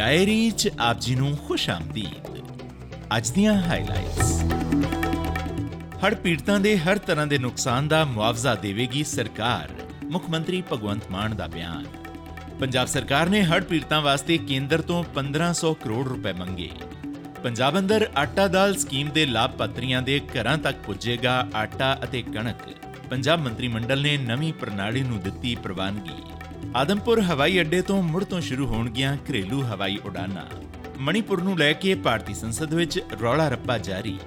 Diary 'ਚ ਆਪ ਜੀ ਨੂੰ ਖੁਸ਼ ਆਮਦੀਦ। ਅੱਜ ਦੀਆਂ ਹਾਈਲਾਈਟਸ ਹੜ੍ਹ ਪੀੜਤਾਂ ਦੇ ਹਰ ਤਰ੍ਹਾਂ ਦੇ ਨੁਕਸਾਨ ਦਾ ਮੁਆਵਜ਼ਾ ਦੇਵੇਗੀ ਸਰਕਾਰ, ਮੁੱਖ ਮੰਤਰੀ ਭਗਵੰਤ ਮਾਨ ਦਾ ਬਿਆਨ। ਪੰਜਾਬ ਸਰਕਾਰ ਨੇ ਹੜ੍ਹ ਪੀੜਤਾਂ ਵਾਸਤੇ ਕੇਂਦਰ ਤੋਂ 1500 ਕਰੋੜ ਰੁਪਏ ਮੰਗੇ। ਪੰਜਾਬ ਅੰਦਰ ਆਟਾ ਦਾਲ ਸਕੀਮ ਦੇ ਲਾਭਪਾਤਰੀਆਂ ਦੇ ਘਰਾਂ ਤੱਕ ਪੁੱਜੇਗਾ ਆਟਾ ਅਤੇ ਕਣਕ। ਪੰਜਾਬ ਮੰਤਰੀ ਮੰਡਲ ਨੇ ਨਵੀਂ ਪ੍ਰਣਾਲੀ ਨੂੰ ਦਿੱਤੀ ਪ੍ਰਵਾਨਗੀ। ਆਦਮਪੁਰ ਹਵਾਈ ਅੱਡੇ ਤੋਂ ਮੁੜ ਤੋਂ ਸ਼ੁਰੂ ਹੋਣਗੀਆਂ ਘਰੇਲੂ ਹਵਾਈ ਉਡਾਨਾਂ ਮਣੀਪੁਰ ਨੂੰ ਲੈ ਕੇ ਭਾਰਤੀ ਸੰਸਦ ਵਿੱਚ ਰੌਲਾ ਰੱਪਾ ਜਾਰੀ।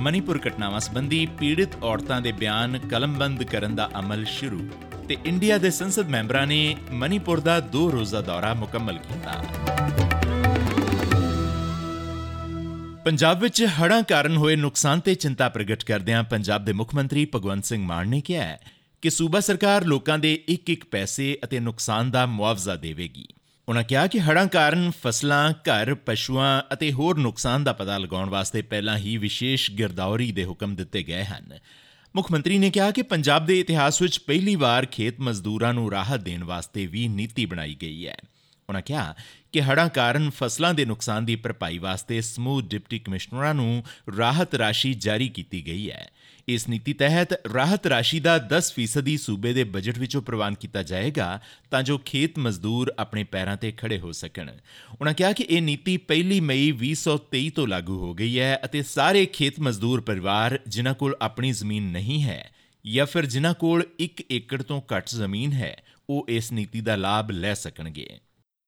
ਮਣੀਪੁਰ ਘਟਨਾਵਾਂ ਸੰਬੰਧੀ ਪੀੜਿਤ ਔਰਤਾਂ ਦੇ ਬਿਆਨ ਕਲਮਬੰਦ ਕਰਨ ਦਾ ਅਮਲ ਸ਼ੁਰੂ ਤੇ ਇੰਡੀਆ ਦੇ ਸੰਸਦ ਮੈਂਬਰਾਂ ਨੇ ਮਣੀਪੁਰ ਦਾ 2 ਰੋਜ਼ਾ ਦੌਰਾ ਮੁਕੰਮਲ ਕੀਤਾ। ਪੰਜਾਬ ਵਿੱਚ ਹੜ੍ਹਾਂ ਕਾਰਨ ਹੋਏ ਨੁਕਸਾਨ ਤੇ ਚਿੰਤਾ ਪ੍ਰਗਟ ਕਰਦਿਆਂ ਪੰਜਾਬ ਦੇ ਮੁੱਖ ਮੰਤਰੀ ਭਗਵੰਤ ਸਿੰਘ ਮਾਨ ਨੇ ਕਿਹਾ ਹੈ ਕਿ ਸੂਬਾ ਸਰਕਾਰ ਲੋਕਾਂ ਦੇ ਇੱਕ ਇੱਕ ਪੈਸੇ ਅਤੇ ਨੁਕਸਾਨ ਦਾ ਮੁਆਵਜ਼ਾ ਦੇਵੇਗੀ। ਉਨ੍ਹਾਂ ਕਿਹਾ ਕਿ ਹੜ੍ਹਾਂ ਕਾਰਨ ਫਸਲਾਂ, ਘਰ, ਪਸ਼ੂਆਂ ਅਤੇ ਹੋਰ ਨੁਕਸਾਨ ਦਾ ਪਤਾ ਲਗਾਉਣ ਵਾਸਤੇ ਪਹਿਲਾਂ ਹੀ ਵਿਸ਼ੇਸ਼ ਗਿਰਦਾਵਰੀ ਦੇ ਹੁਕਮ ਦਿੱਤੇ ਗਏ ਹਨ। ਮੁੱਖ ਮੰਤਰੀ ਨੇ ਕਿਹਾ ਕਿ ਪੰਜਾਬ ਦੇ ਇਤਿਹਾਸ ਵਿੱਚ ਪਹਿਲੀ ਵਾਰ ਖੇਤ ਮਜ਼ਦੂਰਾਂ ਨੂੰ ਰਾਹਤ ਦੇਣ ਵਾਸਤੇ ਵੀ ਨੀਤੀ ਬਣਾਈ ਗਈ ਹੈ। ਉਨ੍ਹਾਂ ਕਿਹਾ ਕਿ ਹੜ੍ਹਾਂ ਕਾਰਨ ਫਸਲਾਂ ਦੇ ਨੁਕਸਾਨ ਦੀ ਭਰਪਾਈ ਵਾਸਤੇ ਸਮੂਹ ਡਿਪਟੀ ਕਮਿਸ਼ਨਰਾਂ ਨੂੰ ਰਾਹਤ ਰਾਸ਼ੀ ਜਾਰੀ ਕੀਤੀ ਗਈ ਹੈ। ਇਸ ਨੀਤੀ ਤਹਿਤ ਰਾਹਤ ਰਾਸ਼ੀ ਦਾ 10% ਸੂਬੇ ਦੇ ਬਜਟ ਵਿੱਚੋਂ ਪ੍ਰਵਾਨ ਕੀਤਾ ਜਾਏਗਾ ਤਾਂ ਜੋ ਖੇਤ ਮਜ਼ਦੂਰ ਆਪਣੇ ਪੈਰਾਂ ਤੇ ਖੜੇ ਹੋ ਸਕਣ। ਉਨ੍ਹਾਂ ਕਿਹਾ ਕਿ ਇਹ ਨੀਤੀ 1 ਮਈ 2023 ਤੋਂ ਲਾਗੂ ਹੋ ਗਈ ਹੈ ਅਤੇ ਸਾਰੇ ਖੇਤ ਮਜ਼ਦੂਰ ਪਰਿਵਾਰ ਜਿਨ੍ਹਾਂ ਕੋਲ ਆਪਣੀ ਜ਼ਮੀਨ ਨਹੀਂ ਹੈ ਜਾਂ ਫਿਰ ਜਿਨ੍ਹਾਂ ਕੋਲ 1 ਏਕੜ ਤੋਂ ਘੱਟ ਜ਼ਮੀਨ ਹੈ, ਉਹ ਇਸ ਨੀਤੀ ਦਾ ਲਾਭ ਲੈ ਸਕਣਗੇ।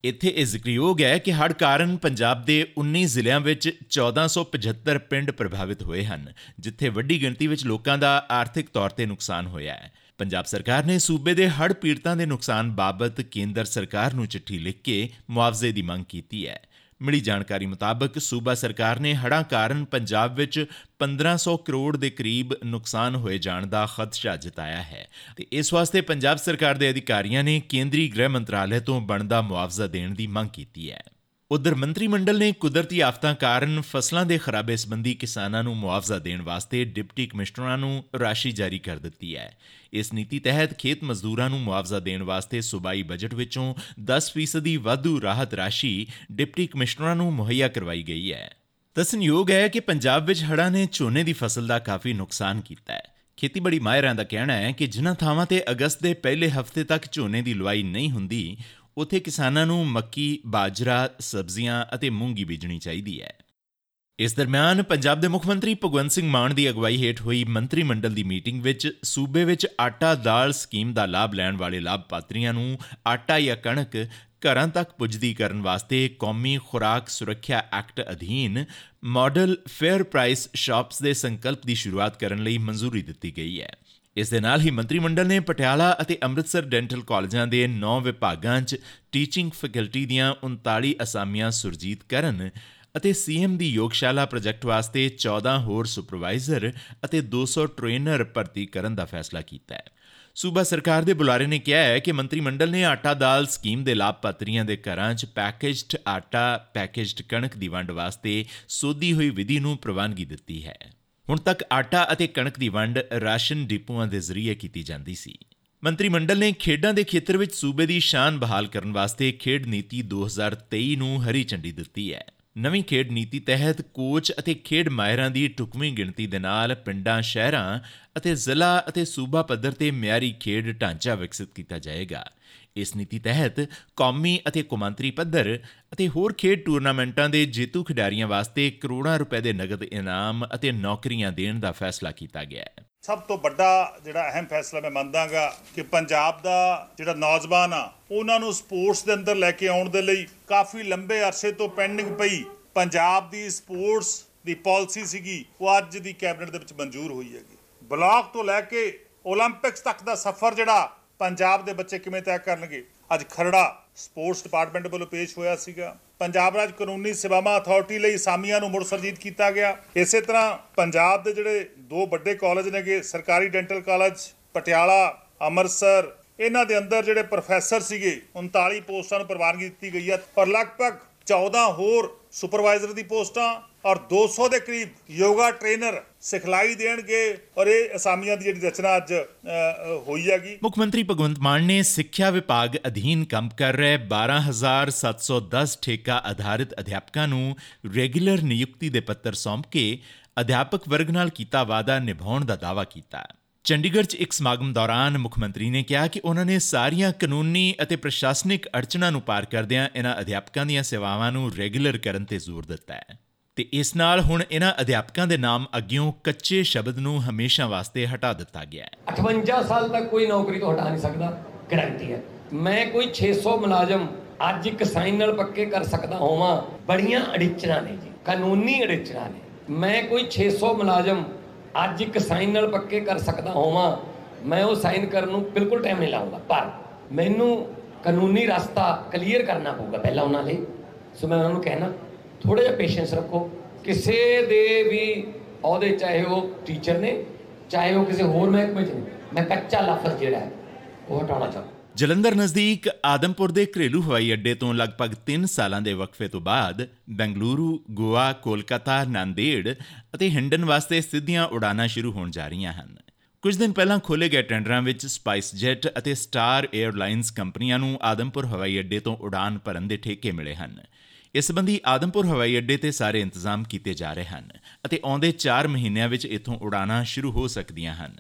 ਇੱਥੇ ਇਹ ਜ਼ਿਕਰਯੋਗ ਹੈ ਕਿ ਹੜ੍ਹ ਕਾਰਨ ਪੰਜਾਬ ਦੇ 19 ਜ਼ਿਲ੍ਹਿਆਂ ਵਿੱਚ 1475 ਪਿੰਡ ਪ੍ਰਭਾਵਿਤ ਹੋਏ ਹਨ, ਜਿੱਥੇ ਵੱਡੀ ਗਿਣਤੀ ਵਿੱਚ ਲੋਕਾਂ ਦਾ ਆਰਥਿਕ ਤੌਰ ਤੇ ਨੁਕਸਾਨ ਹੋਇਆ ਹੈ। ਪੰਜਾਬ ਸਰਕਾਰ ਨੇ ਸੂਬੇ ਦੇ ਹੜ੍ਹ ਪੀੜਤਾਂ ਦੇ ਨੁਕਸਾਨ ਬਾਬਤ ਕੇਂਦਰ ਸਰਕਾਰ ਨੂੰ ਚਿੱਠੀ ਲਿਖ ਕੇ ਮੁਆਵਜ਼ੇ ਦੀ ਮੰਗ ਕੀਤੀ ਹੈ। ਮਿਲੀ ਜਾਣਕਾਰੀ ਮੁਤਾਬਕ ਸੂਬਾ ਸਰਕਾਰ ਨੇ ਹੜ੍ਹਾਂ ਕਾਰਨ ਪੰਜਾਬ ਵਿੱਚ 1500 ਕਰੋੜ ਦੇ ਕਰੀਬ ਨੁਕਸਾਨ ਹੋਏ ਜਾਣ ਦਾ ਖਦਸ਼ਾ ਜਤਾਇਆ ਹੈ। ਤੇ ਇਸ ਵਾਸਤੇ ਪੰਜਾਬ ਸਰਕਾਰ ਦੇ ਅਧਿਕਾਰੀਆਂ ਨੇ ਕੇਂਦਰੀ ਗ੍ਰਹਿ ਮੰਤਰਾਲੇ ਤੋਂ ਬਣਦਾ ਮੁਆਵਜ਼ਾ ਦੇਣ ਦੀ ਮੰਗ ਕੀਤੀ ਹੈ। ਉਧਰ ਮੰਤਰੀ ਮੰਡਲ ਨੇ ਕੁਦਰਤੀ ਆਫਤਾਂ ਕਾਰਨ ਫਸਲਾਂ ਦੇ ਖਰਾਬੇ ਸੰਬੰਧੀ ਕਿਸਾਨਾਂ ਨੂੰ ਮੁਆਵਜ਼ਾ ਦੇਣ ਵਾਸਤੇ ਡਿਪਟੀ ਕਮਿਸ਼ਨਰਾਂ ਨੂੰ ਰਾਸ਼ੀ ਜਾਰੀ ਕਰ ਦਿੱਤੀ ਹੈ। ਇਸ ਨੀਤੀ ਤਹਿਤ ਖੇਤ ਮਜ਼ਦੂਰਾਂ ਨੂੰ ਮੁਆਵਜ਼ਾ ਦੇਣ ਵਾਸਤੇ ਸੂਬਾਈ ਬਜਟ ਵਿੱਚੋਂ 10% ਦੀ ਵਾਧੂ ਰਾਹਤ ਰਾਸ਼ੀ ਡਿਪਟੀ ਕਮਿਸ਼ਨਰਾਂ ਨੂੰ ਮੁਹੱਈਆ ਕਰਵਾਈ ਗਈ ਹੈ। ਦੱਸਣਯੋਗ ਹੈ ਕਿ ਪੰਜਾਬ ਵਿੱਚ ਹੜ੍ਹਾਂ ਨੇ ਝੋਨੇ ਦੀ ਫਸਲ ਦਾ ਕਾਫੀ ਨੁਕਸਾਨ ਕੀਤਾ ਹੈ। ਖੇਤੀਬਾੜੀ ਮਾਹਿਰਾਂ ਦਾ ਕਹਿਣਾ ਹੈ ਕਿ ਜਿਨ੍ਹਾਂ ਥਾਵਾਂ ਤੇ ਅਗਸਤ ਦੇ ਪਹਿਲੇ ਹਫ਼ਤੇ ਤੱਕ ਝੋਨੇ ਦੀ ਲੁਆਈ ਨਹੀਂ ਹੁੰਦੀ ਉੱਥੇ ਕਿਸਾਨਾਂ ਨੂੰ ਮੱਕੀ, ਬਾਜਰਾ, ਸਬਜ਼ੀਆਂ ਅਤੇ ਮੂੰਗੀ ਬੀਜਣੀ ਚਾਹੀਦੀ ਹੈ। ਇਸ ਦਰਮਿਆਨ ਪੰਜਾਬ ਦੇ ਮੁੱਖ ਮੰਤਰੀ ਭਗਵੰਤ ਸਿੰਘ ਮਾਨ ਦੀ ਅਗਵਾਈ ਹੇਠ ਹੋਈ ਮੰਤਰੀ ਮੰਡਲ ਦੀ ਮੀਟਿੰਗ ਵਿੱਚ ਸੂਬੇ ਵਿੱਚ ਆਟਾ ਦਾਲ ਸਕੀਮ ਦਾ ਲਾਭ ਲੈਣ ਵਾਲੇ ਲਾਭਪਾਤਰੀਆਂ ਨੂੰ ਆਟਾ ਜਾਂ ਕਣਕ ਘਰਾਂ ਤੱਕ ਪੁੱਜਦੀ ਕਰਨ ਵਾਸਤੇ ਕੌਮੀ ਖੁਰਾਕ ਸੁਰੱਖਿਆ ਐਕਟ ਅਧੀਨ ਮਾਡਲ ਫੇਅਰ ਪ੍ਰਾਈਸ ਸ਼ਾਪਸ ਦੇ ਸੰਕਲਪ ਦੀ ਸ਼ੁਰੂਆਤ ਕਰਨ ਲਈ ਮਨਜ਼ੂਰੀ ਦਿੱਤੀ ਗਈ ਹੈ। ਇਸ ਦੇ ਨਾਲ ਹੀ ਮੰਤਰੀ ਮੰਡਲ ਨੇ ਪਟਿਆਲਾ ਅਤੇ ਅੰਮ੍ਰਿਤਸਰ ਡੈਂਟਲ ਕਾਲਜਾਂ ਦੇ 9 ਵਿਭਾਗਾਂ 'ਚ ਟੀਚਿੰਗ ਫੈਕਲਟੀ ਦੀਆਂ 39 ਅਸਾਮੀਆਂ ਸੁਰਜੀਤ ਕਰਨ ਅਤੇ ਸੀਐਮ ਦੀ ਯੋਗਸ਼ਾਲਾ ਪ੍ਰੋਜੈਕਟ ਵਾਸਤੇ 14 ਹੋਰ ਸੁਪਰਵਾਈਜ਼ਰ ਅਤੇ 200 ਟ੍ਰੇਨਰ ਭਰਤੀ ਕਰਨ ਦਾ ਫੈਸਲਾ ਕੀਤਾ ਹੈ। ਸੂਬਾ ਸਰਕਾਰ ਦੇ ਬੁਲਾਰੇ ਨੇ ਕਿਹਾ ਹੈ ਕਿ ਮੰਤਰੀ ਮੰਡਲ ਨੇ ਆਟਾ ਦਾਲ ਸਕੀਮ ਦੇ ਲਾਭਪਾਤਰੀਆਂ ਦੇ ਘਰਾਂ 'ਚ ਪੈਕੇਜਡ ਆਟਾ, ਪੈਕੇਜਡ ਕਣਕ ਦੀ ਵੰਡ ਵਾਸਤੇ ਸੋਧੀ ਹੋਈ ਵਿਧੀ ਨੂੰ ਪ੍ਰਵਾਨਗੀ ਦਿੱਤੀ ਹੈ। ਹੁਣ ਤੱਕ ਆਟਾ ਅਤੇ ਕਣਕ ਦੀ ਵੰਡ ਰਾਸ਼ਨ ਡਿਪੂਆਂ ਦੇ ਜ਼ਰੀਏ ਕੀਤੀ ਜਾਂਦੀ ਸੀ। ਮੰਤਰੀ ਮੰਡਲ ਨੇ ਖੇਡਾਂ ਦੇ ਖੇਤਰ ਵਿੱਚ ਸੂਬੇ ਦੀ ਸ਼ਾਨ ਬਹਾਲ ਕਰਨ ਵਾਸਤੇ ਖੇਡ ਨੀਤੀ 2023 ਨੂੰ ਹਰੀ ਝੰਡੀ ਦਿੱਤੀ ਹੈ। ਨਵੀਂ ਖੇਡ ਨੀਤੀ ਤਹਿਤ ਕੋਚ ਅਤੇ ਖੇਡ ਮਾਹਿਰਾਂ ਦੀ ਟੁਕਵੀਂ ਗਿਣਤੀ ਦੇ ਨਾਲ ਪਿੰਡਾਂ, ਸ਼ਹਿਰਾਂ ਅਤੇ ਜ਼ਿਲ੍ਹਾ ਅਤੇ ਸੂਬਾ ਪੱਧਰ ਤੇ ਮਿਆਰੀ ਖੇਡ ਢਾਂਚਾ ਵਿਕਸਿਤ ਕੀਤਾ ਜਾਏਗਾ। ਇਸ ਨੀਤੀ ਤਹਿਤ ਕੌਮੀ ਅਤੇ ਕੌਮਾਂਤਰੀ ਪੱਧਰ ਅਤੇ ਹੋਰ ਖੇਡ ਟੂਰਨਾਮੈਂਟਾਂ ਦੇ ਜੇਤੂ ਖਿਡਾਰੀਆਂ ਵਾਸਤੇ ਕਰੋੜਾਂ ਰੁਪਏ ਦੇ ਨਗਦ ਇਨਾਮ ਅਤੇ ਨੌਕਰੀਆਂ ਦੇਣ ਦਾ ਫੈਸਲਾ ਕੀਤਾ ਗਿਆ ਹੈ। ਸਭ ਤੋਂ ਵੱਡਾ ਜਿਹੜਾ ਅਹਿਮ ਫੈਸਲਾ ਮੈਂ ਮੰਨਦਾਗਾ ਕਿ ਪੰਜਾਬ ਦਾ ਜਿਹੜਾ ਨੌਜਵਾਨ ਆ, ਉਹਨਾਂ ਨੂੰ ਸਪੋਰਟਸ ਦੇ ਅੰਦਰ ਲੈ ਕੇ ਆਉਣ ਦੇ ਲਈ ਕਾਫੀ ਲੰਬੇ ਅਰਸੇ ਤੋਂ ਪੈਂਡਿੰਗ ਪਈ। ਪੰਜਾਬ ਦੀ ਸਪੋਰਟਸ ਦੀ ਪਾਲਿਸੀ ਸੀਗੀ, ਉਹ ਅੱਜ ਦੀ ਕੈਬਨਿਟ ਦੇ ਵਿੱਚ ਮਨਜ਼ੂਰ ਹੋਈ ਹੈਗੀ। ਬਲਾਕ ਤੋਂ ਲੈ ਕੇ 올림픽ਸ ਤੱਕ ਦਾ ਸਫ਼ਰ ਜਿਹੜਾ ਪੰਜਾਬ ਦੇ ਬੱਚੇ ਕਿਵੇਂ ਤੈਅ ਕਰਨਗੇ? ਅੱਜ ਖਰੜਾ ਸਪੋਰਟਸ ਡਿਪਾਰਟਮੈਂਟ ਵੱਲੋਂ ਪੇਸ਼ ਹੋਇਆ ਸੀਗਾ। ਪੰਜਾਬ ਰਾਜ ਕਾਨੂੰਨੀ ਸੇਵਾਵਾਂ ਅਥਾਰਟੀ ਲਈ ਸਾਮੀਆਂ ਨੂੰ ਮੁੜ ਸਰਜੀਤ ਕੀਤਾ ਗਿਆ। ਇਸੇ ਤਰ੍ਹਾਂ ਪੰਜਾਬ ਦੇ ਜਿਹੜੇ ਦੋ ਵੱਡੇ ਕਾਲਜ ਨੇਗੇ, ਸਰਕਾਰੀ ਡੈਂਟਲ ਕਾਲਜ, ਪਟਿਆਲਾ, ਅੰਮ੍ਰਿਤਸਰ, ਇਹਨਾਂ ਦੇ ਅੰਦਰ ਜਿਹੜੇ ਪ੍ਰੋਫੈਸਰ ਸੀਗੇ 39 ਪੋਸਟਾਂ ਨੂੰ ਪ੍ਰਵਾਨਗੀ ਦਿੱਤੀ ਗਈ ਹੈ ਪਰ ਲਗਭਗ 14 ਹੋਰ ਸੁਪਰਵਾਈਜ਼ਰ ਦੀ ਪੋਸਟਾਂ ਔਰ 200 ਦੇ ਕਰੀਬ ਯੋਗਾ ਟ੍ਰੇਨਰ ਸਿਖਲਾਈ ਦੇਣਗੇ ਔਰ ਇਹ ਅਸਾਮੀਆਂ ਦੀ ਜਿਹੜੀ ਰਚਨਾ ਅੱਜ ਅ, ਅ, ਹੋਈ ਹੈਗੀ। ਮੁੱਖ ਮੰਤਰੀ ਭਗਵੰਤ ਮਾਨ ਨੇ ਸਿੱਖਿਆ ਵਿਭਾਗ ਅਧੀਨ ਕੰਮ ਕਰ ਰਹੇ 12710 ਠੇਕਾ ਆਧਾਰਿਤ ਅਧਿਆਪਕਾਂ ਨੂੰ ਰੈਗੂਲਰ ਨਿਯੁਕਤੀ ਦੇ ਪੱਤਰ ਸੌਂਪ ਕੇ ਅਧਿਆਪਕ ਵਰਗ ਨਾਲ ਕੀਤਾ ਵਾਅਦਾ ਨਿਭਾਉਣ ਦਾ ਦਾਅਵਾ ਕੀਤਾ। ਚੰਡੀਗੜ੍ਹ 'ਚ ਇੱਕ ਸਮਾਗਮ ਦੌਰਾਨ ਮੁੱਖ ਮੰਤਰੀ ਨੇ ਕਿਹਾ ਕਿ ਉਹਨਾਂ ਨੇ ਸਾਰੀਆਂ ਕਾਨੂੰਨੀ ਅਤੇ ਪ੍ਰਸ਼ਾਸਨਿਕ ਅੜਚਣਾਂ ਨੂੰ ਪਾਰ ਕਰਦਿਆਂ ਇਹਨਾਂ ਅਧਿਆਪਕਾਂ ਦੀਆਂ ਸੇਵਾਵਾਂ ਨੂੰ ਰੈਗੂਲਰ ਕਰਨ ਤੇ ਜ਼ੋਰ ਦਿੱਤਾ ਹੈ। ਤੇ ਇਸ ਨਾਲ ਹੁਣ ਇਹਨਾਂ ਅਧਿਆਪਕਾਂ ਦੇ ਨਾਮ ਅੱਗਿਓਂ ਕੱਚੇ ਸ਼ਬਦ ਨੂੰ ਹਮੇਸ਼ਾ ਵਾਸਤੇ ਹਟਾ ਦਿੱਤਾ ਗਿਆ ਹੈ। 58 ਸਾਲ ਤੱਕ ਕੋਈ ਨੌਕਰੀ ਤੋਂ ਹਟਾ ਨਹੀਂ ਸਕਦਾ ਗਾਰੰਟੀ ਹੈ। ਮੈਂ ਕੋਈ 600 ਮੁਲਾਜ਼ਮ ਅੱਜ ਇੱਕ ਸਾਈਨ ਨਾਲ ਪੱਕੇ ਕਰ ਸਕਦਾ ਹੋਵਾਂ, ਬੜੀਆਂ ਅੜਿਚਣਾ ਨੇ ਜੀ, ਕਾਨੂੰਨੀ ਅੜਿਚਣਾ ਨੇ। ਮੈਂ ਕੋਈ 600 ਮੁਲਾਜ਼ਮ ਅੱਜ ਇੱਕ ਸਾਈਨ ਨਾਲ ਪੱਕੇ ਕਰ ਸਕਦਾ ਹੋਵਾਂ, ਮੈਂ ਉਹ ਸਾਈਨ ਕਰਨ ਨੂੰ ਬਿਲਕੁਲ ਟਾਈਮ ਨਹੀਂ ਲਾਉਂਗਾ ਪਰ ਮੈਨੂੰ ਕਾਨੂੰਨੀ ਰਸਤਾ ਕਲੀਅਰ ਕਰਨਾ ਪਊਗਾ ਪਹਿਲਾਂ ਉਹਨਾਂ ਲਈ। ਸੋ ਮੈਂ ਉਹਨਾਂ ਨੂੰ ਕਹਿਣਾ ਥੋੜਾ ਜਿਹਾ ਪੇਸ਼ੈਂਸ ਰੱਖੋ। ਕਿਸੇ ਦੇ ਵੀ ਅਹੁਦੇ ਚਾਹੇ ਉਹ ਟੀਚਰ ਨੇ, ਚਾਹੇ ਉਹ ਕਿਸੇ ਹੋਰ ਮਹਿਕਮੇ 'ਚ ਨੇ, ਮੈਂ ਕੱਚਾ ਲਫ਼ਜ਼ ਜਿਹੜਾ ਹੈ, ਉਹ ਹਟਾਉਣਾ ਚਾਹੁੰਦਾ। ਜਲੰਧਰ ਨਜ਼ਦੀਕ ਆਦਮਪੁਰ ਦੇ ਘਰੇਲੂ ਹਵਾਈ ਅੱਡੇ ਤੋਂ ਲਗਭਗ 3 ਸਾਲਾਂ ਦੇ ਵਕਫੇ ਤੋਂ ਬਾਅਦ ਬੈਂਗਲੁਰੂ, ਗੋਆ, ਕੋਲਕਾਤਾ, ਨਾਂਦੇੜ ਅਤੇ ਹਿੰਡਨ ਵਾਸਤੇ ਸਿੱਧੀਆਂ ਉਡਾਨਾਂ ਸ਼ੁਰੂ ਹੋਣ ਜਾ ਰਹੀਆਂ ਹਨ। ਕੁਝ ਦਿਨ ਪਹਿਲਾਂ ਖੋਲੇ ਗਏ ਟੈਂਡਰਾਂ ਵਿੱਚ ਸਪਾਈਸ ਜੈਟ ਅਤੇ ਸਟਾਰ 에ਅਰਲਾਈਨਸ ਕੰਪਨੀਆਂ ਨੂੰ ਆਦਮਪੁਰ ਹਵਾਈ ਅੱਡੇ ਤੋਂ ਉਡਾਨ ਭਰਨ ਦੇ ਠੇਕੇ ਮਿਲੇ ਹਨ। ਇਸ ਸੰਬੰਧੀ ਆਦਮਪੁਰ ਹਵਾਈ ਅੱਡੇ ਤੇ ਸਾਰੇ ਇੰਤਜ਼ਾਮ ਕੀਤੇ ਜਾ ਰਹੇ ਹਨ ਅਤੇ ਆਉਂਦੇ 4 ਮਹੀਨਿਆਂ ਵਿੱਚ ਇੱਥੋਂ ਉਡਾਨਾਂ ਸ਼ੁਰੂ ਹੋ ਸਕਦੀਆਂ ਹਨ।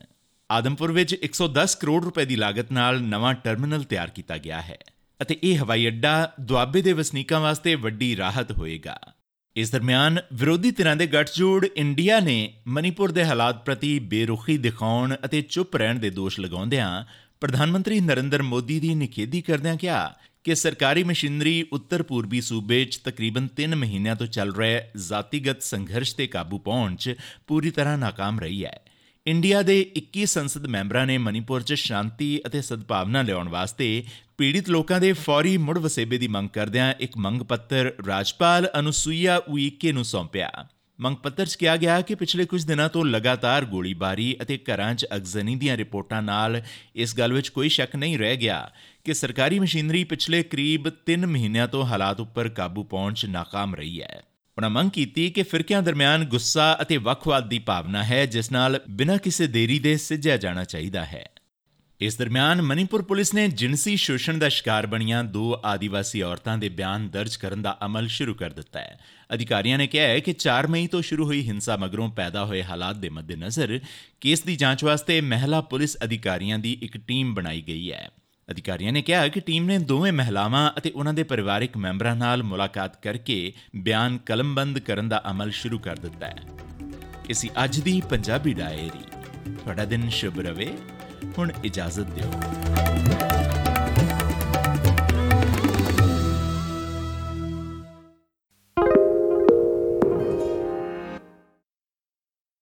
ਆਦਮਪੁਰ ਵਿੱਚ 110 ਕਰੋੜ ਰੁਪਏ ਦੀ ਲਾਗਤ ਨਾਲ ਨਵਾਂ ਟਰਮੀਨਲ ਤਿਆਰ ਕੀਤਾ ਗਿਆ ਹੈ ਅਤੇ ਇਹ ਹਵਾਈ ਅੱਡਾ ਦੁਆਬੇ ਦੇ ਵਸਨੀਕਾਂ ਵਾਸਤੇ ਵੱਡੀ ਰਾਹਤ ਹੋਏਗਾ। ਇਸ ਦਰਮਿਆਨ ਵਿਰੋਧੀ ਧਿਰਾਂ ਦੇ ਗੱਠਜੋੜ ਇੰਡੀਆ ਨੇ ਮਨੀਪੁਰ ਦੇ ਹਾਲਾਤ ਪ੍ਰਤੀ ਬੇਰੁਖੀ ਦਿਖਾਉਣ ਅਤੇ ਚੁੱਪ ਰਹਿਣ ਦੇ ਦੋਸ਼ ਲਗਾਉਂਦਿਆਂ ਪ੍ਰਧਾਨ ਮੰਤਰੀ ਨਰਿੰਦਰ ਮੋਦੀ ਦੀ ਨਿਖੇਧੀ ਕਰਦਿਆਂ ਕਿਹਾ ਕਿ ਸਰਕਾਰੀ ਮਸ਼ੀਨਰੀ ਉੱਤਰ ਪੂਰਬੀ ਸੂਬੇ 'ਚ ਤਕਰੀਬਨ 3 ਮਹੀਨਿਆਂ ਤੋਂ ਚੱਲ ਰਿਹਾ ਜ਼ਾਤੀਗਤ ਸੰਘਰਸ਼ ਤੇ ਕਾਬੂ ਪਾਉਣ 'ਚ ਪੂਰੀ ਤਰ੍ਹਾਂ ناکਾਮ ਰਹੀ ਹੈ। ਇੰਡੀਆ ਦੇ 21 ਸੰਸਦ ਮੈਂਬਰਾਂ ਨੇ ਮਨੀਪੁਰ 'ਚ ਸ਼ਾਂਤੀ ਅਤੇ ਸਦਭਾਵਨਾ ਲਿਆਉਣ ਵਾਸਤੇ ਪੀੜਿਤ ਲੋਕਾਂ ਦੇ ਫੌਰੀ ਮੁੜ ਵਸੇਬੇ ਦੀ ਮੰਗ ਕਰਦਿਆਂ ਇੱਕ ਮੰਗ ਪੱਤਰ ਰਾਜਪਾਲ ਅਨੁਸੂਇਆ ਉਈਕੇ ਨੂੰ ਸੌਂਪਿਆ। ਮੰਗ ਪੱਤਰ 'ਚ ਕਿਹਾ ਗਿਆ ਕਿ ਪਿਛਲੇ ਕੁਝ ਦਿਨਾਂ ਤੋਂ ਲਗਾਤਾਰ ਗੋਲੀਬਾਰੀ ਅਤੇ ਘਰਾਂ 'ਚ ਅਗਜ਼ਨੀ ਦੀਆਂ ਰਿਪੋਰਟਾਂ ਨਾਲ ਇਸ ਗੱਲ ਵਿੱਚ ਕੋਈ ਸ਼ੱਕ ਨਹੀਂ ਰਹਿ ਗਿਆ ਕਿ ਸਰਕਾਰੀ ਮਸ਼ੀਨਰੀ ਪਿਛਲੇ ਕਰੀਬ 3 ਮਹੀਨਿਆਂ ਤੋਂ ਹਾਲਾਤ ਉੱਪਰ ਕਾਬੂ ਪਾਉਣ 'ਚ ناکਾਮ ਰਹੀ ਹੈ। ਉਹਨਾਂ ਮੰਗ ਕੀਤੀ ਕਿ ਫਿਰਕਿਆਂ ਦਰਮਿਆਨ ਗੁੱਸਾ ਅਤੇ ਵੱਖਵਾਦ ਦੀ ਭਾਵਨਾ ਹੈ, ਜਿਸ ਨਾਲ ਬਿਨਾਂ ਕਿਸੇ ਦੇਰੀ ਦੇ ਸਿੱਝਿਆ ਜਾਣਾ ਚਾਹੀਦਾ ਹੈ। ਇਸ ਦਰਮਿਆਨ ਮਨੀਪੁਰ ਪੁਲਿਸ ਨੇ ਜਿੰਸੀ ਸ਼ੋਸ਼ਣ ਦਾ ਸ਼ਿਕਾਰ ਬਣੀਆਂ ਦੋ ਆਦੀਵਾਸੀ ਔਰਤਾਂ ਦੇ ਬਿਆਨ ਦਰਜ ਕਰਨ ਦਾ ਅਮਲ ਸ਼ੁਰੂ ਕਰ ਦਿੱਤਾ ਹੈ। ਅਧਿਕਾਰੀਆਂ ਨੇ ਕਿਹਾ ਹੈ ਕਿ 4 ਮਈ ਤੋਂ ਸ਼ੁਰੂ ਹੋਈ ਹਿੰਸਾ ਮਗਰੋਂ ਪੈਦਾ ਹੋਏ ਹਾਲਾਤ ਦੇ ਮੱਦੇਨਜ਼ਰ ਕੇਸ ਦੀ ਜਾਂਚ ਵਾਸਤੇ ਮਹਿਲਾ ਪੁਲਿਸ ਅਧਿਕਾਰੀਆਂ ਦੀ ਇੱਕ ਟੀਮ ਬਣਾਈ ਗਈ ਹੈ। ਅਧਿਕਾਰੀਆਂ ਨੇ ਕਿਹਾ ਕਿ ਟੀਮ ਨੇ ਦੋਵੇਂ ਮਹਿਲਾਵਾਂ ਅਤੇ ਉਹਨਾਂ ਦੇ ਪਰਿਵਾਰਕ ਮੈਂਬਰਾਂ ਨਾਲ ਮੁਲਾਕਾਤ ਕਰਕੇ ਬਿਆਨ ਕਲਮਬੰਦ ਕਰਨ ਦਾ ਅਮਲ ਸ਼ੁਰੂ ਕਰ ਦਿੱਤਾ ਹੈ। ਇਸੀ ਅੱਜ ਦੀ ਪੰਜਾਬੀ ਡਾਇਰੀ। ਤੁਹਾਡਾ ਦਿਨ ਸ਼ੁਭ ਰਵੇ। ਹੁਣ ਇਜਾਜ਼ਤ ਦਿਓ।